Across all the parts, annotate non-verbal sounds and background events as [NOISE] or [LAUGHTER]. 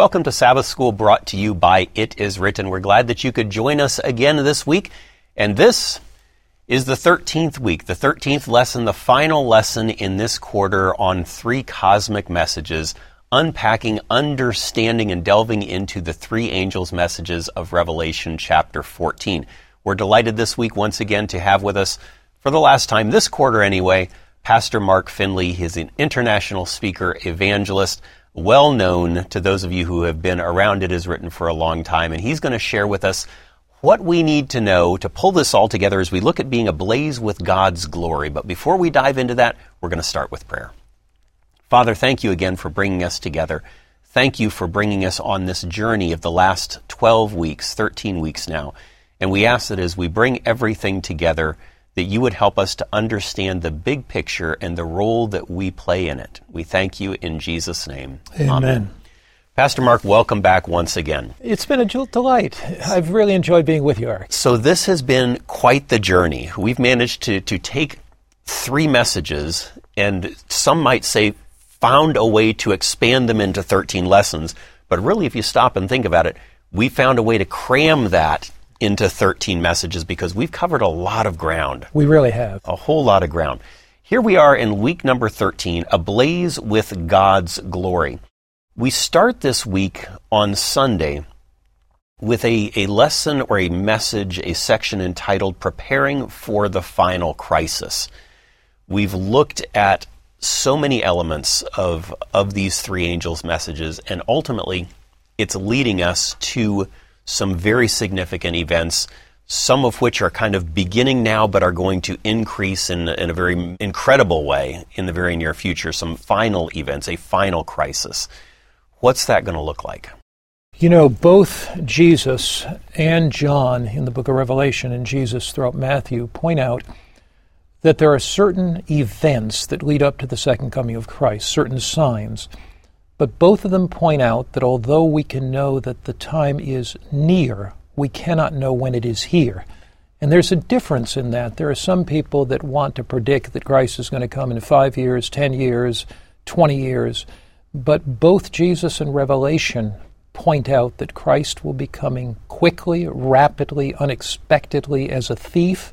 Welcome to Sabbath School brought to you by It Is Written. We're glad that you could join us again this week. And this is the 13th week, the 13th lesson, the final lesson in this quarter on three cosmic messages, unpacking, understanding, and delving into the three angels' messages of Revelation chapter 14. We're delighted this week once again to have with us, for the last time this quarter anyway, Pastor Mark Finley. He's an international speaker, evangelist well known to those of you who have been around it is written for a long time, and he's going to share with us what we need to know to pull this all together as we look at being ablaze with God's glory. But before we dive into that, we're going to start with prayer. Father, thank you again for bringing us together. Thank you for bringing us on this journey of the last 12 weeks, 13 weeks now. And we ask that as we bring everything together, that you would help us to understand the big picture and the role that we play in it. We thank you in Jesus' name. Amen. Amen. Pastor Mark, welcome back once again. It's been a delight. I've really enjoyed being with you, Eric. So, this has been quite the journey. We've managed to, to take three messages, and some might say found a way to expand them into 13 lessons. But really, if you stop and think about it, we found a way to cram that into 13 messages because we've covered a lot of ground. We really have. A whole lot of ground. Here we are in week number 13, ablaze with God's glory. We start this week on Sunday with a, a lesson or a message, a section entitled Preparing for the Final Crisis. We've looked at so many elements of, of these three angels' messages, and ultimately, it's leading us to some very significant events, some of which are kind of beginning now but are going to increase in, in a very incredible way in the very near future. Some final events, a final crisis. What's that going to look like? You know, both Jesus and John in the book of Revelation and Jesus throughout Matthew point out that there are certain events that lead up to the second coming of Christ, certain signs. But both of them point out that although we can know that the time is near, we cannot know when it is here. And there's a difference in that. There are some people that want to predict that Christ is going to come in five years, ten years, twenty years. But both Jesus and Revelation point out that Christ will be coming quickly, rapidly, unexpectedly as a thief,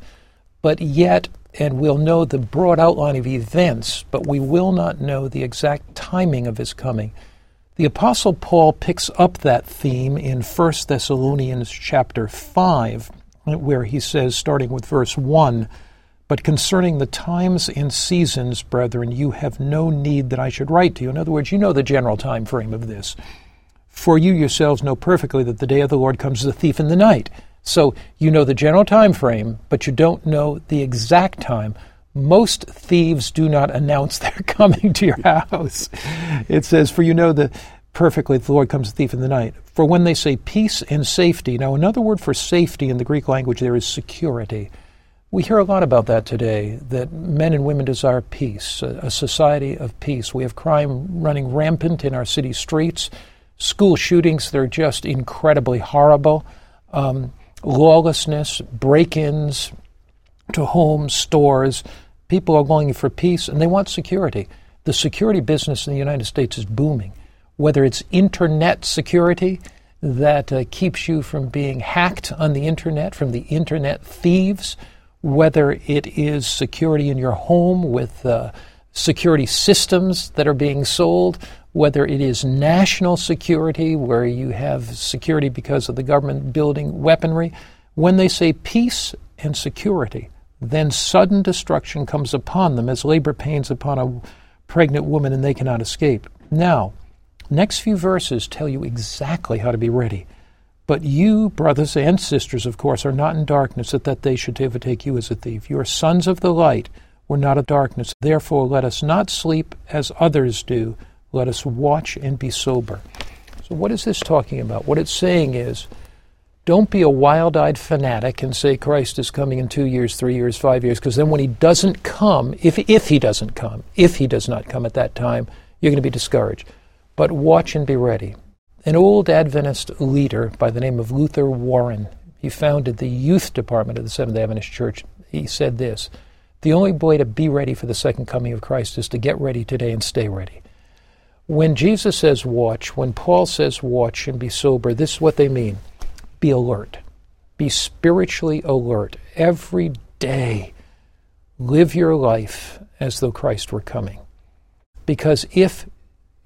but yet and we'll know the broad outline of events, but we will not know the exact timing of his coming. The apostle Paul picks up that theme in 1 Thessalonians chapter 5 where he says starting with verse 1 but concerning the times and seasons brethren you have no need that I should write to you. In other words you know the general time frame of this. For you yourselves know perfectly that the day of the Lord comes as a thief in the night so you know the general time frame, but you don't know the exact time. Most thieves do not announce [LAUGHS] they're coming to your house. It says, For you know the perfectly the Lord comes a thief in the night. For when they say peace and safety, now another word for safety in the Greek language there is security. We hear a lot about that today, that men and women desire peace, a, society of peace. We have crime running rampant in our city streets, school shootings, they're just incredibly horrible. Um, lawlessness, break ins to homes, stores. People are going for peace and they want security. The security business in the United States is booming. Whether it's internet security that uh, keeps you from being hacked on the internet from the internet thieves, whether it is security in your home with uh, security systems that are being sold, whether it is national security, where you have security because of the government building weaponry, when they say peace and security, then sudden destruction comes upon them as labor pains upon a pregnant woman and they cannot escape. Now, next few verses tell you exactly how to be ready. But you, brothers and sisters, of course, are not in darkness, that, that they should overtake you as a thief. You are sons of the light, we're not of darkness. Therefore, let us not sleep as others do let us watch and be sober. So, what is this talking about? What it's saying is, don't be a wild eyed fanatic and say Christ is coming in two years, three years, five years, because then when he doesn't come, if, if he doesn't come, if he does not come at that time, you're going to be discouraged. But watch and be ready. An old Adventist leader by the name of Luther Warren, he founded the youth department of the Seventh Adventist Church. He said this The only way to be ready for the second coming of Christ is to get ready today and stay ready. When Jesus says watch, when Paul says watch and be sober, this is what they mean be alert, be spiritually alert. Every day, live your life as though Christ were coming. Because if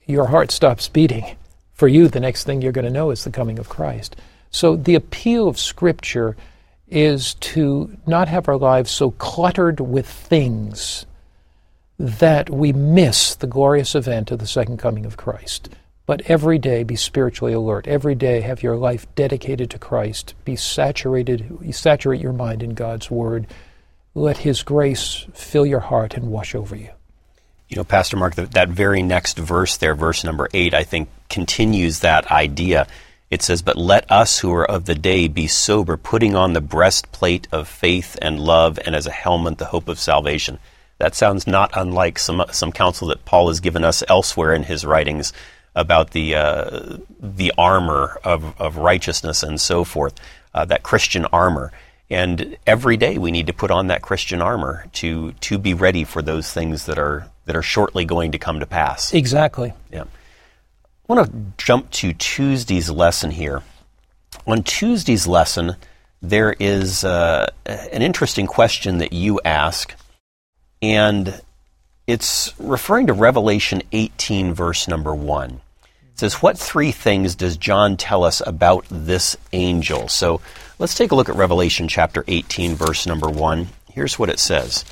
your heart stops beating, for you, the next thing you're going to know is the coming of Christ. So the appeal of Scripture is to not have our lives so cluttered with things that we miss the glorious event of the second coming of Christ. But every day be spiritually alert. Every day have your life dedicated to Christ. Be saturated, saturate your mind in God's Word. Let His grace fill your heart and wash over you. You know, Pastor Mark, that, that very next verse there, verse number eight, I think continues that idea. It says, But let us who are of the day be sober, putting on the breastplate of faith and love, and as a helmet the hope of salvation. That sounds not unlike some some counsel that Paul has given us elsewhere in his writings about the uh, the armor of, of righteousness and so forth, uh, that Christian armor. And every day we need to put on that Christian armor to to be ready for those things that are that are shortly going to come to pass. Exactly. Yeah. I want to jump to Tuesday's lesson here. On Tuesday's lesson, there is uh, an interesting question that you ask and it's referring to Revelation 18, verse number 1. It says, What three things does John tell us about this angel? So let's take a look at Revelation chapter 18, verse number 1. Here's what it says.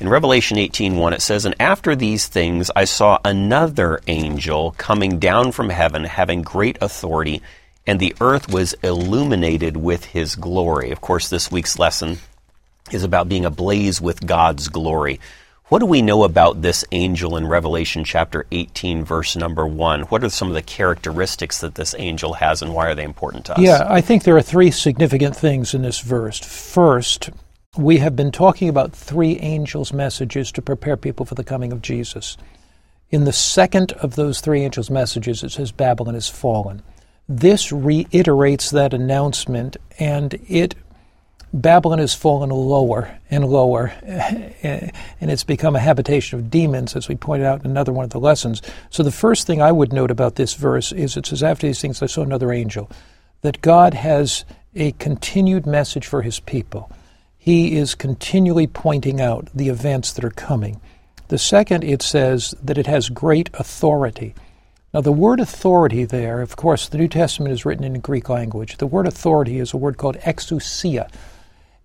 In Revelation 18:1 it says, "And after these things I saw another angel coming down from heaven having great authority, and the earth was illuminated with his glory." Of course, this week's lesson is about being ablaze with God's glory. What do we know about this angel in Revelation chapter 18, verse number 1? What are some of the characteristics that this angel has, and why are they important to us? Yeah, I think there are three significant things in this verse. First, we have been talking about three angels' messages to prepare people for the coming of Jesus. In the second of those three angels' messages, it says Babylon is fallen. This reiterates that announcement, and it Babylon has fallen lower and lower, eh, and it's become a habitation of demons, as we pointed out in another one of the lessons. So, the first thing I would note about this verse is it says, After these things, I saw another angel, that God has a continued message for his people. He is continually pointing out the events that are coming. The second, it says that it has great authority. Now, the word authority there, of course, the New Testament is written in the Greek language. The word authority is a word called exousia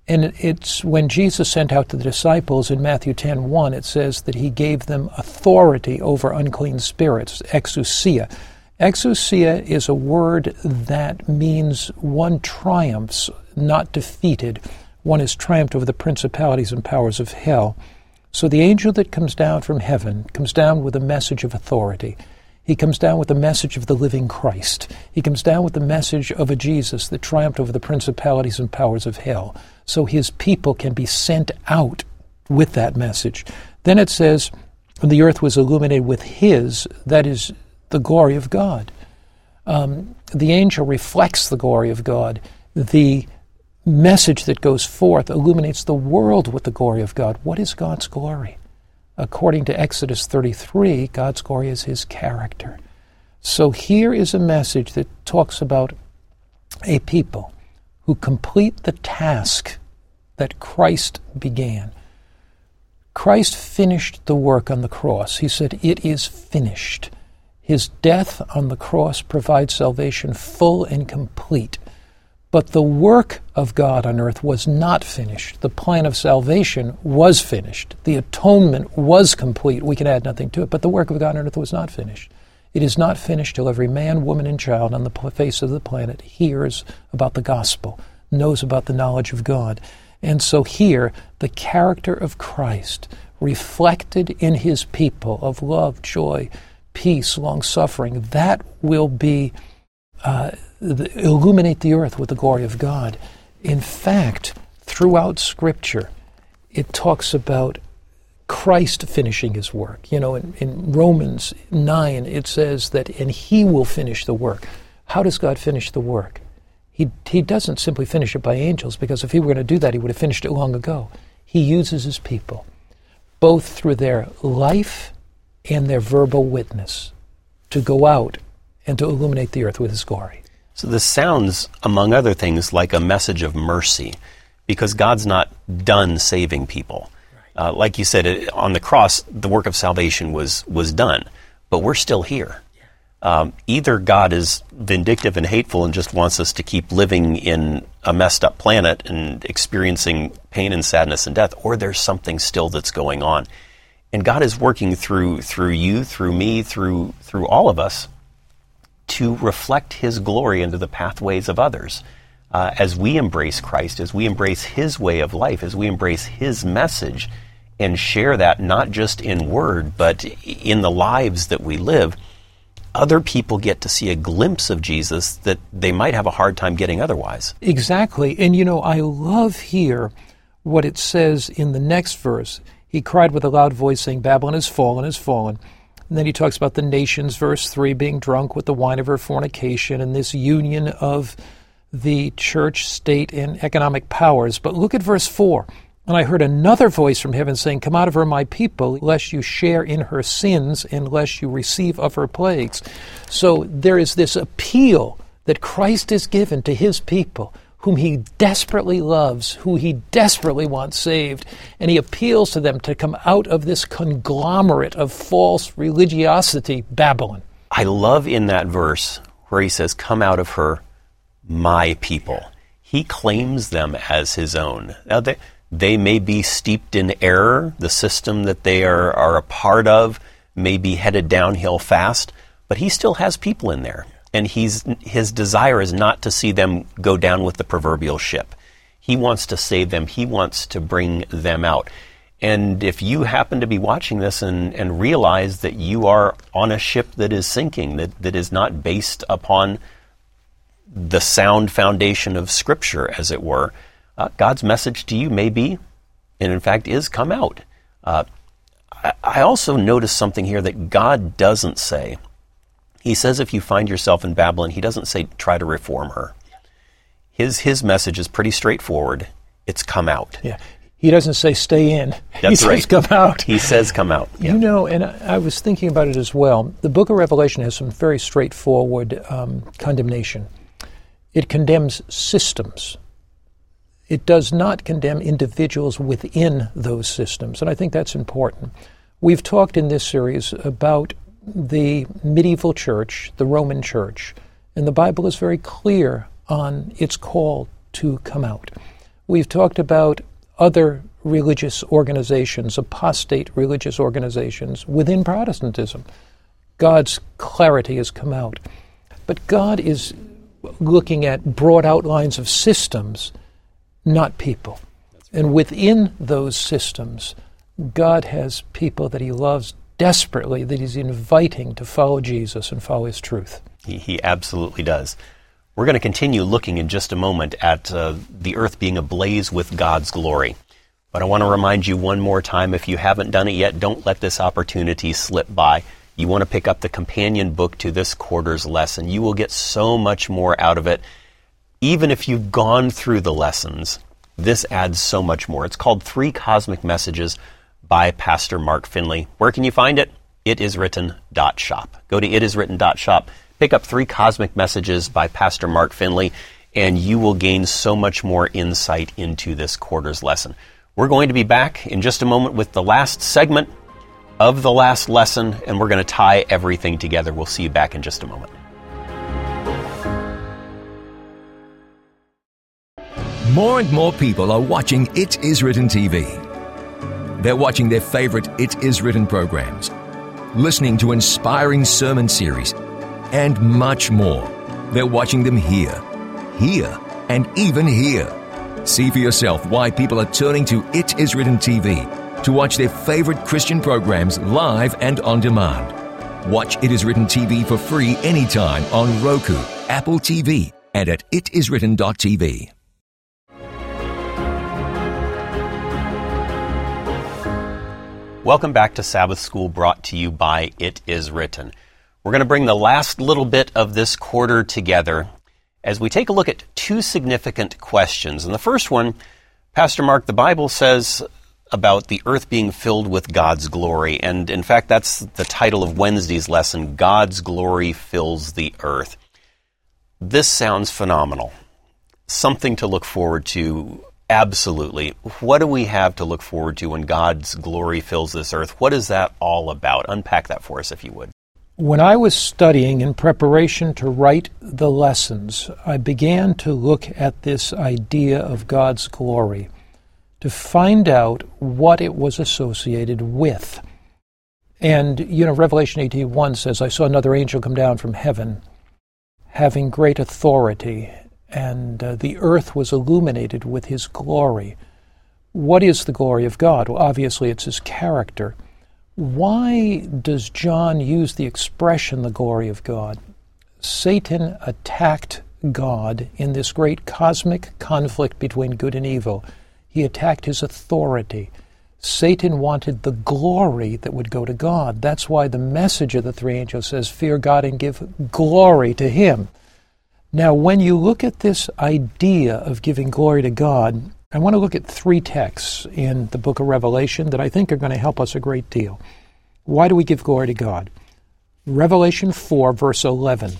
and it's when Jesus sent out to the disciples in Matthew 10 1, it says that he gave them authority over unclean spirits, exousia. Exousia is a word that means one triumphs, not defeated. One is triumphed over the principalities and powers of hell. So the angel that comes down from heaven comes down with a message of authority. He comes down with the message of the living Christ. He comes down with the message of a Jesus that triumphed over the principalities and powers of hell. So his people can be sent out with that message. Then it says, the earth was illuminated with his, that is, the glory of God. Um, the angel reflects the glory of God. The message that goes forth illuminates the world with the glory of God. What is God's glory? According to Exodus 33, God's glory is his character. So here is a message that talks about a people who complete the task that Christ began. Christ finished the work on the cross. He said, It is finished. His death on the cross provides salvation full and complete. But the work of God on earth was not finished. The plan of salvation was finished. The atonement was complete. We can add nothing to it, but the work of God on earth was not finished. It is not finished till every man, woman, and child on the face of the planet hears about the gospel, knows about the knowledge of God. And so here, the character of Christ, reflected in his people of love, joy, peace, long suffering, that will be uh, illuminate the earth with the glory of God. In fact, throughout Scripture, it talks about Christ finishing his work. You know, in, in, Romans 9, it says that, and he will finish the work. How does God finish the work? He, he doesn't simply finish it by angels, because if he were going to do that, he would have finished it long ago. He uses his people, both through their life and their verbal witness. to go out and to illuminate the earth with his glory. So this sounds, among other things, like a message of mercy, because God's not done saving people. Uh, like you said, it, on the cross, the work of salvation was was done, but we're still here. Um, either God is vindictive and hateful and just wants us to keep living in a messed up planet and experiencing pain and sadness and death, or there's something still that's going on. And God is working through through you, through me, through through all of us to reflect His glory into the pathways of others. Uh, as we embrace Christ, as we embrace His way of life, as we embrace His message, and share that not just in word, but in the lives that we live, other people get to see a glimpse of Jesus that they might have a hard time getting otherwise. Exactly. And you know, I love here what it says in the next verse. He cried with a loud voice, saying, Babylon is fallen, is fallen. And then he talks about the nations, verse 3, being drunk with the wine of her fornication and this union of the church, state, and economic powers. But look at verse 4. And I heard another voice from heaven saying, Come out of her, my people, lest you share in her sins, and lest you receive of her plagues. So there is this appeal that Christ is given to his people, whom he desperately loves, who he desperately wants saved, and he appeals to them to come out of this conglomerate of false religiosity, Babylon. I love in that verse where he says, Come out of her, my people. He claims them as his own. Now, they, they may be steeped in error. The system that they are, are a part of may be headed downhill fast, but he still has people in there. And he's, his desire is not to see them go down with the proverbial ship. He wants to save them, he wants to bring them out. And if you happen to be watching this and, and realize that you are on a ship that is sinking, that, that is not based upon the sound foundation of Scripture, as it were, uh, God's message to you may be, and in fact is, come out. Uh, I, I also notice something here that God doesn't say. He says if you find yourself in Babylon, He doesn't say try to reform her. His, his message is pretty straightforward. It's come out. Yeah. He doesn't say stay in. [LAUGHS] That's he right. says come out. He says come out. Yeah. You know, and I, I was thinking about it as well. The book of Revelation has some very straightforward um, condemnation. It condemns systems it does not condemn individuals within those systems, and I think that's important. We've talked in this series about the medieval church, the Roman church, and the Bible is very clear on its call to come out. We've talked about other religious organizations, apostate religious organizations within Protestantism. God's clarity has come out. But God is looking at broad outlines of systems not people. And within those systems, God has people that He loves desperately, that He's inviting to follow Jesus and follow His truth. He, he absolutely does. We're going to continue looking in just a moment at uh, the earth being ablaze with God's glory. But I want to remind you one more time if you haven't done it yet, don't let this opportunity slip by. You want to pick up the companion book to this quarter's lesson. You will get so much more out of it even if you've gone through the lessons, this adds so much more. It's called Three Cosmic Messages by Pastor Mark Finley. Where can you find it? Itiswritten.shop. Go to itiswritten.shop, pick up Three Cosmic Messages by Pastor Mark Finley, and you will gain so much more insight into this quarter's lesson. We're going to be back in just a moment with the last segment of the last lesson, and we're going to tie everything together. We'll see you back in just a moment. More and more people are watching It Is Written TV. They're watching their favorite It Is Written programs, listening to inspiring sermon series, and much more. They're watching them here, here, and even here. See for yourself why people are turning to It Is Written TV to watch their favorite Christian programs live and on demand. Watch It Is Written TV for free anytime on Roku, Apple TV, and at itiswritten.tv. Welcome back to Sabbath School brought to you by It Is Written. We're going to bring the last little bit of this quarter together as we take a look at two significant questions. And the first one, Pastor Mark, the Bible says about the earth being filled with God's glory. And in fact, that's the title of Wednesday's lesson God's glory fills the earth. This sounds phenomenal. Something to look forward to. Absolutely. What do we have to look forward to when God's glory fills this earth? What is that all about? Unpack that for us, if you would. When I was studying in preparation to write the lessons, I began to look at this idea of God's glory to find out what it was associated with. And, you know, Revelation 18.1 says, I saw another angel come down from heaven, having great authority, and uh, the earth was illuminated with his glory. What is the glory of God? Well, obviously, it's his character. Why does John use the expression the glory of God? Satan attacked God in this great cosmic conflict between good and evil. He attacked his authority. Satan wanted the glory that would go to God. That's why the message of the three angels says, Fear God and give glory to Him. Now, when you look at this idea of giving glory to God, I want to look at three texts in the book of Revelation that I think are going to help us a great deal. Why do we give glory to God? Revelation 4, verse 11.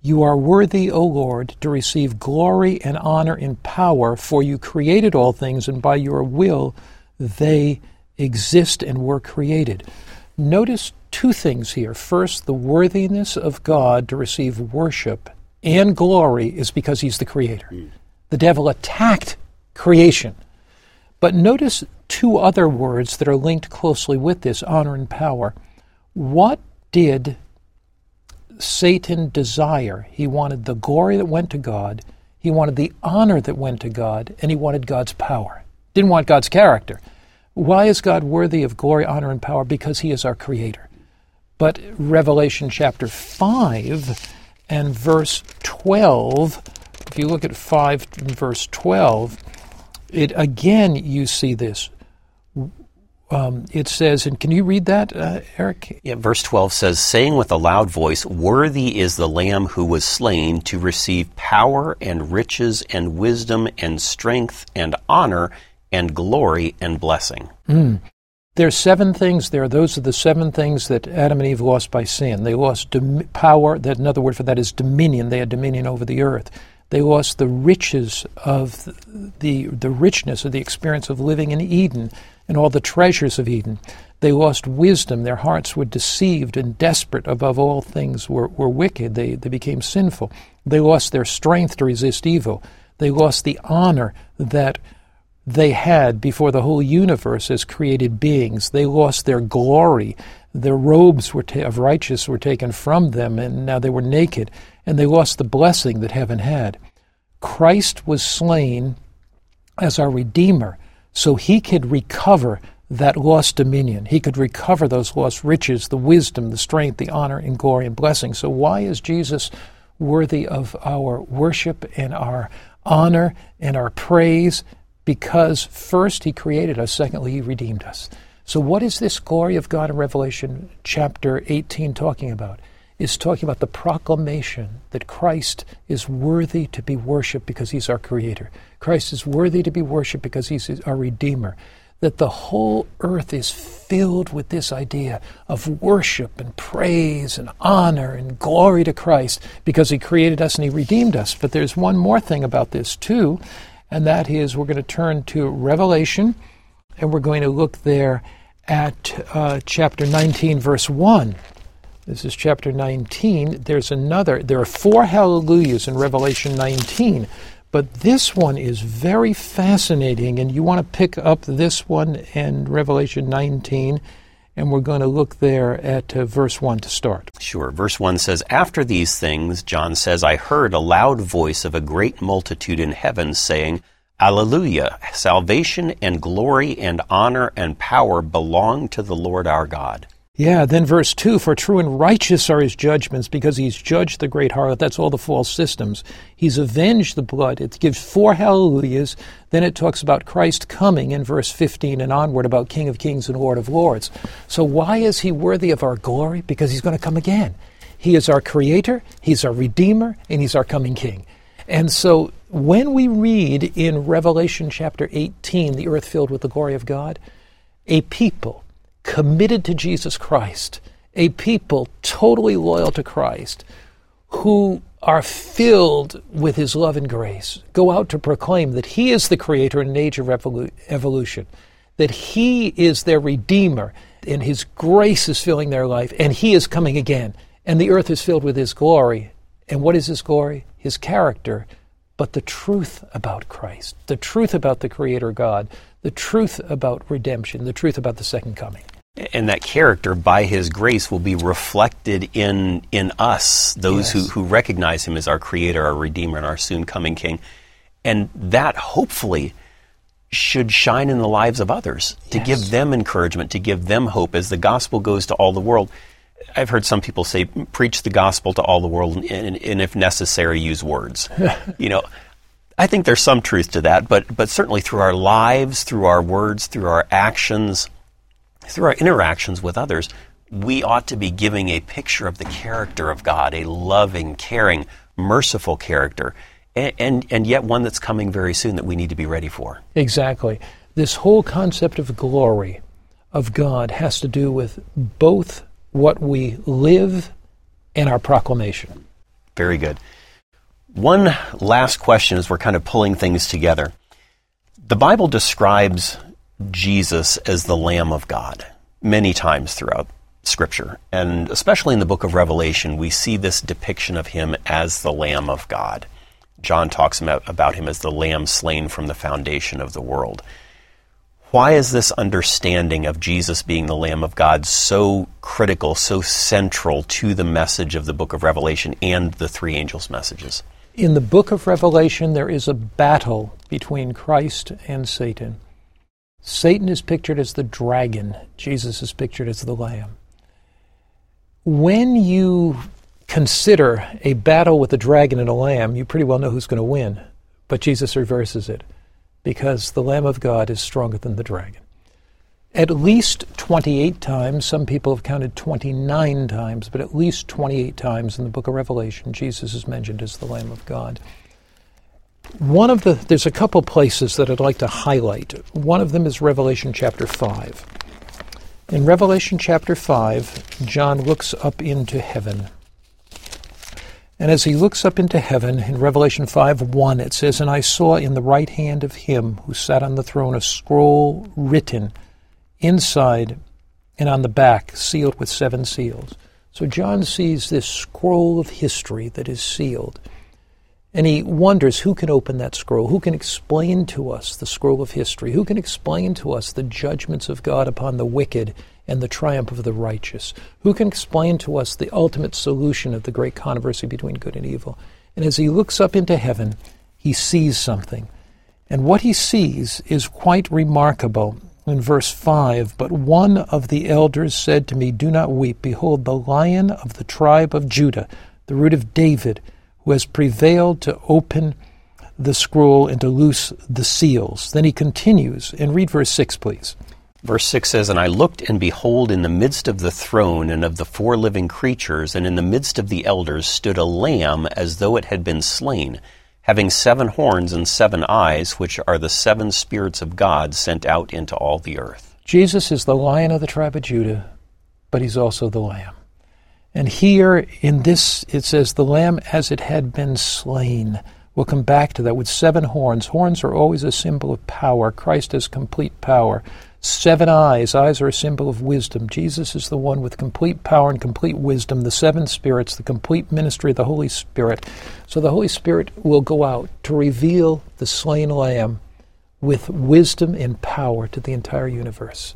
You are worthy, O Lord, to receive glory and honor and power, for you created all things, and by your will they exist and were created. Notice two things here. First, the worthiness of God to receive worship and glory is because he's the creator. Hmm. The devil attacked creation. But notice two other words that are linked closely with this honor and power. What did Satan desire. He wanted the glory that went to God, he wanted the honor that went to God, and he wanted God's power. Didn't want God's character. Why is God worthy of glory, honor, and power? Because he is our creator. But Revelation chapter 5 and verse 12, if you look at 5 and verse 12, it again you see this um, it says, and can you read that, uh, Eric? Yeah, verse 12 says, saying with a loud voice, Worthy is the Lamb who was slain to receive power and riches and wisdom and strength and honor and glory and blessing. Mm. There's seven things there. Those are the seven things that Adam and Eve lost by sin. They lost dom- power. That another word for that is dominion. They had dominion over the earth. They lost the riches of the the richness of the experience of living in Eden and all the treasures of Eden. They lost wisdom. Their hearts were deceived and desperate above all things were, were wicked. They, they became sinful. They lost their strength to resist evil. They lost the honor that they had before the whole universe as created beings. They lost their glory. Their robes ta- of righteousness were taken from them, and now they were naked. And they lost the blessing that heaven had. Christ was slain as our Redeemer so he could recover that lost dominion. He could recover those lost riches, the wisdom, the strength, the honor, and glory and blessing. So, why is Jesus worthy of our worship and our honor and our praise? Because first, he created us, secondly, he redeemed us. So, what is this glory of God in Revelation chapter 18 talking about? is talking about the proclamation that Christ is worthy to be worshiped because he's our creator. Christ is worthy to be worshiped because he's our redeemer. That the whole earth is filled with this idea of worship and praise and honor and glory to Christ because he created us and he redeemed us. But there's one more thing about this, too, and that is we're going to turn to Revelation and we're going to look there at uh, chapter 19, verse 1. This is chapter 19. There's another, there are four hallelujahs in Revelation 19, but this one is very fascinating, and you want to pick up this one in Revelation 19, and we're going to look there at uh, verse 1 to start. Sure. Verse 1 says, After these things, John says, I heard a loud voice of a great multitude in heaven saying, Alleluia! Salvation and glory and honor and power belong to the Lord our God. Yeah, then verse 2 For true and righteous are his judgments, because he's judged the great harlot. That's all the false systems. He's avenged the blood. It gives four hallelujahs. Then it talks about Christ coming in verse 15 and onward about King of Kings and Lord of Lords. So why is he worthy of our glory? Because he's going to come again. He is our creator, he's our redeemer, and he's our coming king. And so when we read in Revelation chapter 18, the earth filled with the glory of God, a people committed to Jesus Christ, a people totally loyal to Christ, who are filled with his love and grace, go out to proclaim that he is the creator and nature of evolution, that he is their redeemer, and his grace is filling their life, and he is coming again, and the earth is filled with his glory. And what is his glory? His character, but the truth about Christ, the truth about the Creator God, the truth about redemption, the truth about the second coming. And that character, by His grace, will be reflected in in us, those yes. who, who recognize Him as our Creator, our Redeemer, and our soon coming King. And that hopefully should shine in the lives of others to give them encouragement, to give them hope as the gospel goes to all the world. I've heard some people say, preach the gospel to all the world, and, and, and if necessary, use words. [LAUGHS] you know, I think there's some truth to that, but, but certainly through our lives, through our words, through our actions, through our interactions with others, we ought to be giving a picture of the character of God, a loving, caring, merciful character, and, and, and yet one that's coming very soon that we need to be ready for. Exactly. This whole concept of glory of God has to do with both what we live and our proclamation. Very good. One last question as we're kind of pulling things together. The Bible describes Jesus as the Lamb of God many times throughout Scripture. And especially in the book of Revelation, we see this depiction of him as the Lamb of God. John talks about him as the Lamb slain from the foundation of the world. Why is this understanding of Jesus being the Lamb of God so critical, so central to the message of the book of Revelation and the three angels' messages? In the book of Revelation, there is a battle between Christ and Satan. Satan is pictured as the dragon, Jesus is pictured as the lamb. When you consider a battle with a dragon and a lamb, you pretty well know who's going to win, but Jesus reverses it because the Lamb of God is stronger than the dragon. At least 28 times, some people have counted 29 times, but at least 28 times in the book of Revelation, Jesus is mentioned as the Lamb of God. One of the, there's a couple places that I'd like to highlight. One of them is Revelation chapter 5. In Revelation chapter 5, John looks up into heaven. And as he looks up into heaven, in Revelation 5 1, it says, And I saw in the right hand of him who sat on the throne a scroll written inside and on the back, sealed with seven seals. So John sees this scroll of history that is sealed. And he wonders who can open that scroll? Who can explain to us the scroll of history? Who can explain to us the judgments of God upon the wicked and the triumph of the righteous? Who can explain to us the ultimate solution of the great controversy between good and evil? And as he looks up into heaven, he sees something. And what he sees is quite remarkable. In verse 5, but one of the elders said to me, Do not weep. Behold, the lion of the tribe of Judah, the root of David, who has prevailed to open the scroll and to loose the seals. Then he continues, and read verse 6, please. Verse 6 says, And I looked, and behold, in the midst of the throne and of the four living creatures, and in the midst of the elders, stood a lamb as though it had been slain, having seven horns and seven eyes, which are the seven spirits of God sent out into all the earth. Jesus is the lion of the tribe of Judah, but he's also the lamb. And here in this, it says, the lamb as it had been slain. We'll come back to that with seven horns. Horns are always a symbol of power. Christ has complete power. Seven eyes. Eyes are a symbol of wisdom. Jesus is the one with complete power and complete wisdom. The seven spirits, the complete ministry of the Holy Spirit. So the Holy Spirit will go out to reveal the slain lamb with wisdom and power to the entire universe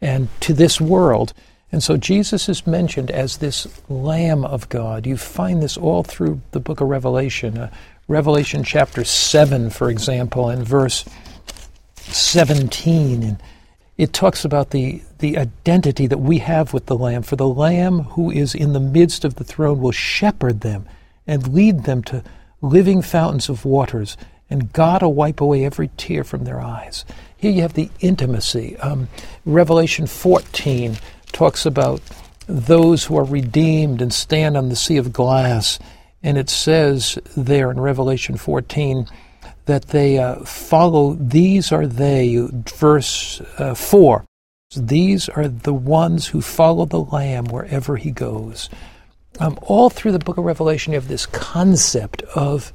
and to this world. And so Jesus is mentioned as this Lamb of God. You find this all through the book of Revelation. Uh, Revelation chapter 7, for example, in verse 17. And it talks about the, the identity that we have with the Lamb. For the Lamb who is in the midst of the throne will shepherd them and lead them to living fountains of waters, and God will wipe away every tear from their eyes. Here you have the intimacy. Um, Revelation 14 talks about those who are redeemed and stand on the sea of glass. And it says there in Revelation 14 that they uh, follow, these are they, verse uh, 4. These are the ones who follow the Lamb wherever he goes. Um, all through the book of Revelation, you have this concept of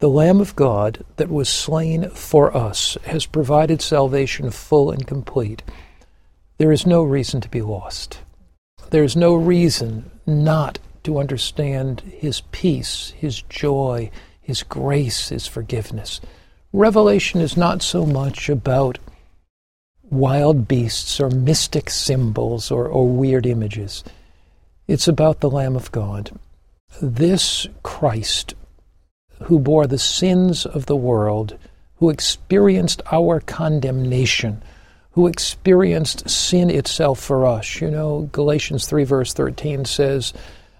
the Lamb of God that was slain for us, has provided salvation full and complete. There is no reason to be lost. There is no reason not to understand His peace, His joy, His grace, His forgiveness. Revelation is not so much about wild beasts or mystic symbols or, or weird images. It's about the Lamb of God. This Christ, who bore the sins of the world, who experienced our condemnation, who experienced sin itself for us. You know, Galatians 3, verse 13 says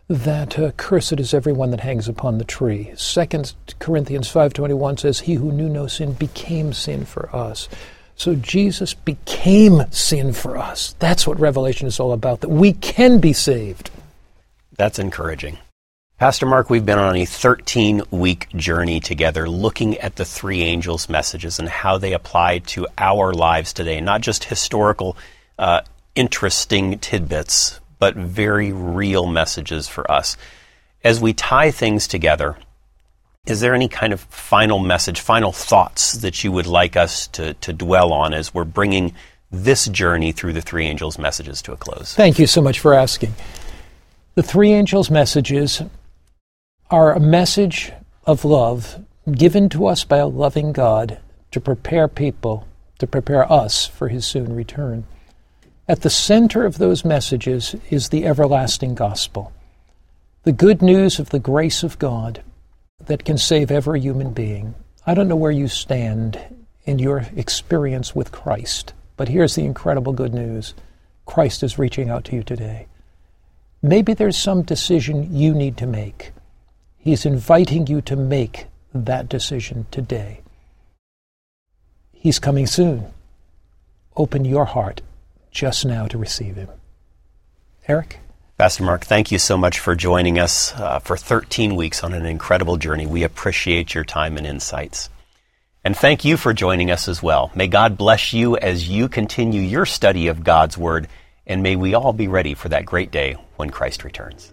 that uh, cursed is everyone that hangs upon the tree. 2 Corinthians 5.21 says, He who knew no sin became sin for us. So Jesus became sin for us. That's what Revelation is all about, that we can be saved. That's encouraging. Pastor Mark, we've been on a 13 week journey together looking at the three angels' messages and how they apply to our lives today. Not just historical, uh, interesting tidbits, but very real messages for us. As we tie things together, is there any kind of final message, final thoughts that you would like us to, to dwell on as we're bringing this journey through the three angels' messages to a close? Thank you so much for asking. The three angels' messages are a message of love given to us by a loving God to prepare people, to prepare us for his soon return. At the center of those messages is the everlasting gospel, the good news of the grace of God that can save every human being. I don't know where you stand in your experience with Christ, but here's the incredible good news Christ is reaching out to you today. Maybe there's some decision you need to make. He's inviting you to make that decision today. He's coming soon. Open your heart just now to receive Him. Eric? Pastor Mark, thank you so much for joining us uh, for 13 weeks on an incredible journey. We appreciate your time and insights. And thank you for joining us as well. May God bless you as you continue your study of God's Word, and may we all be ready for that great day when Christ returns.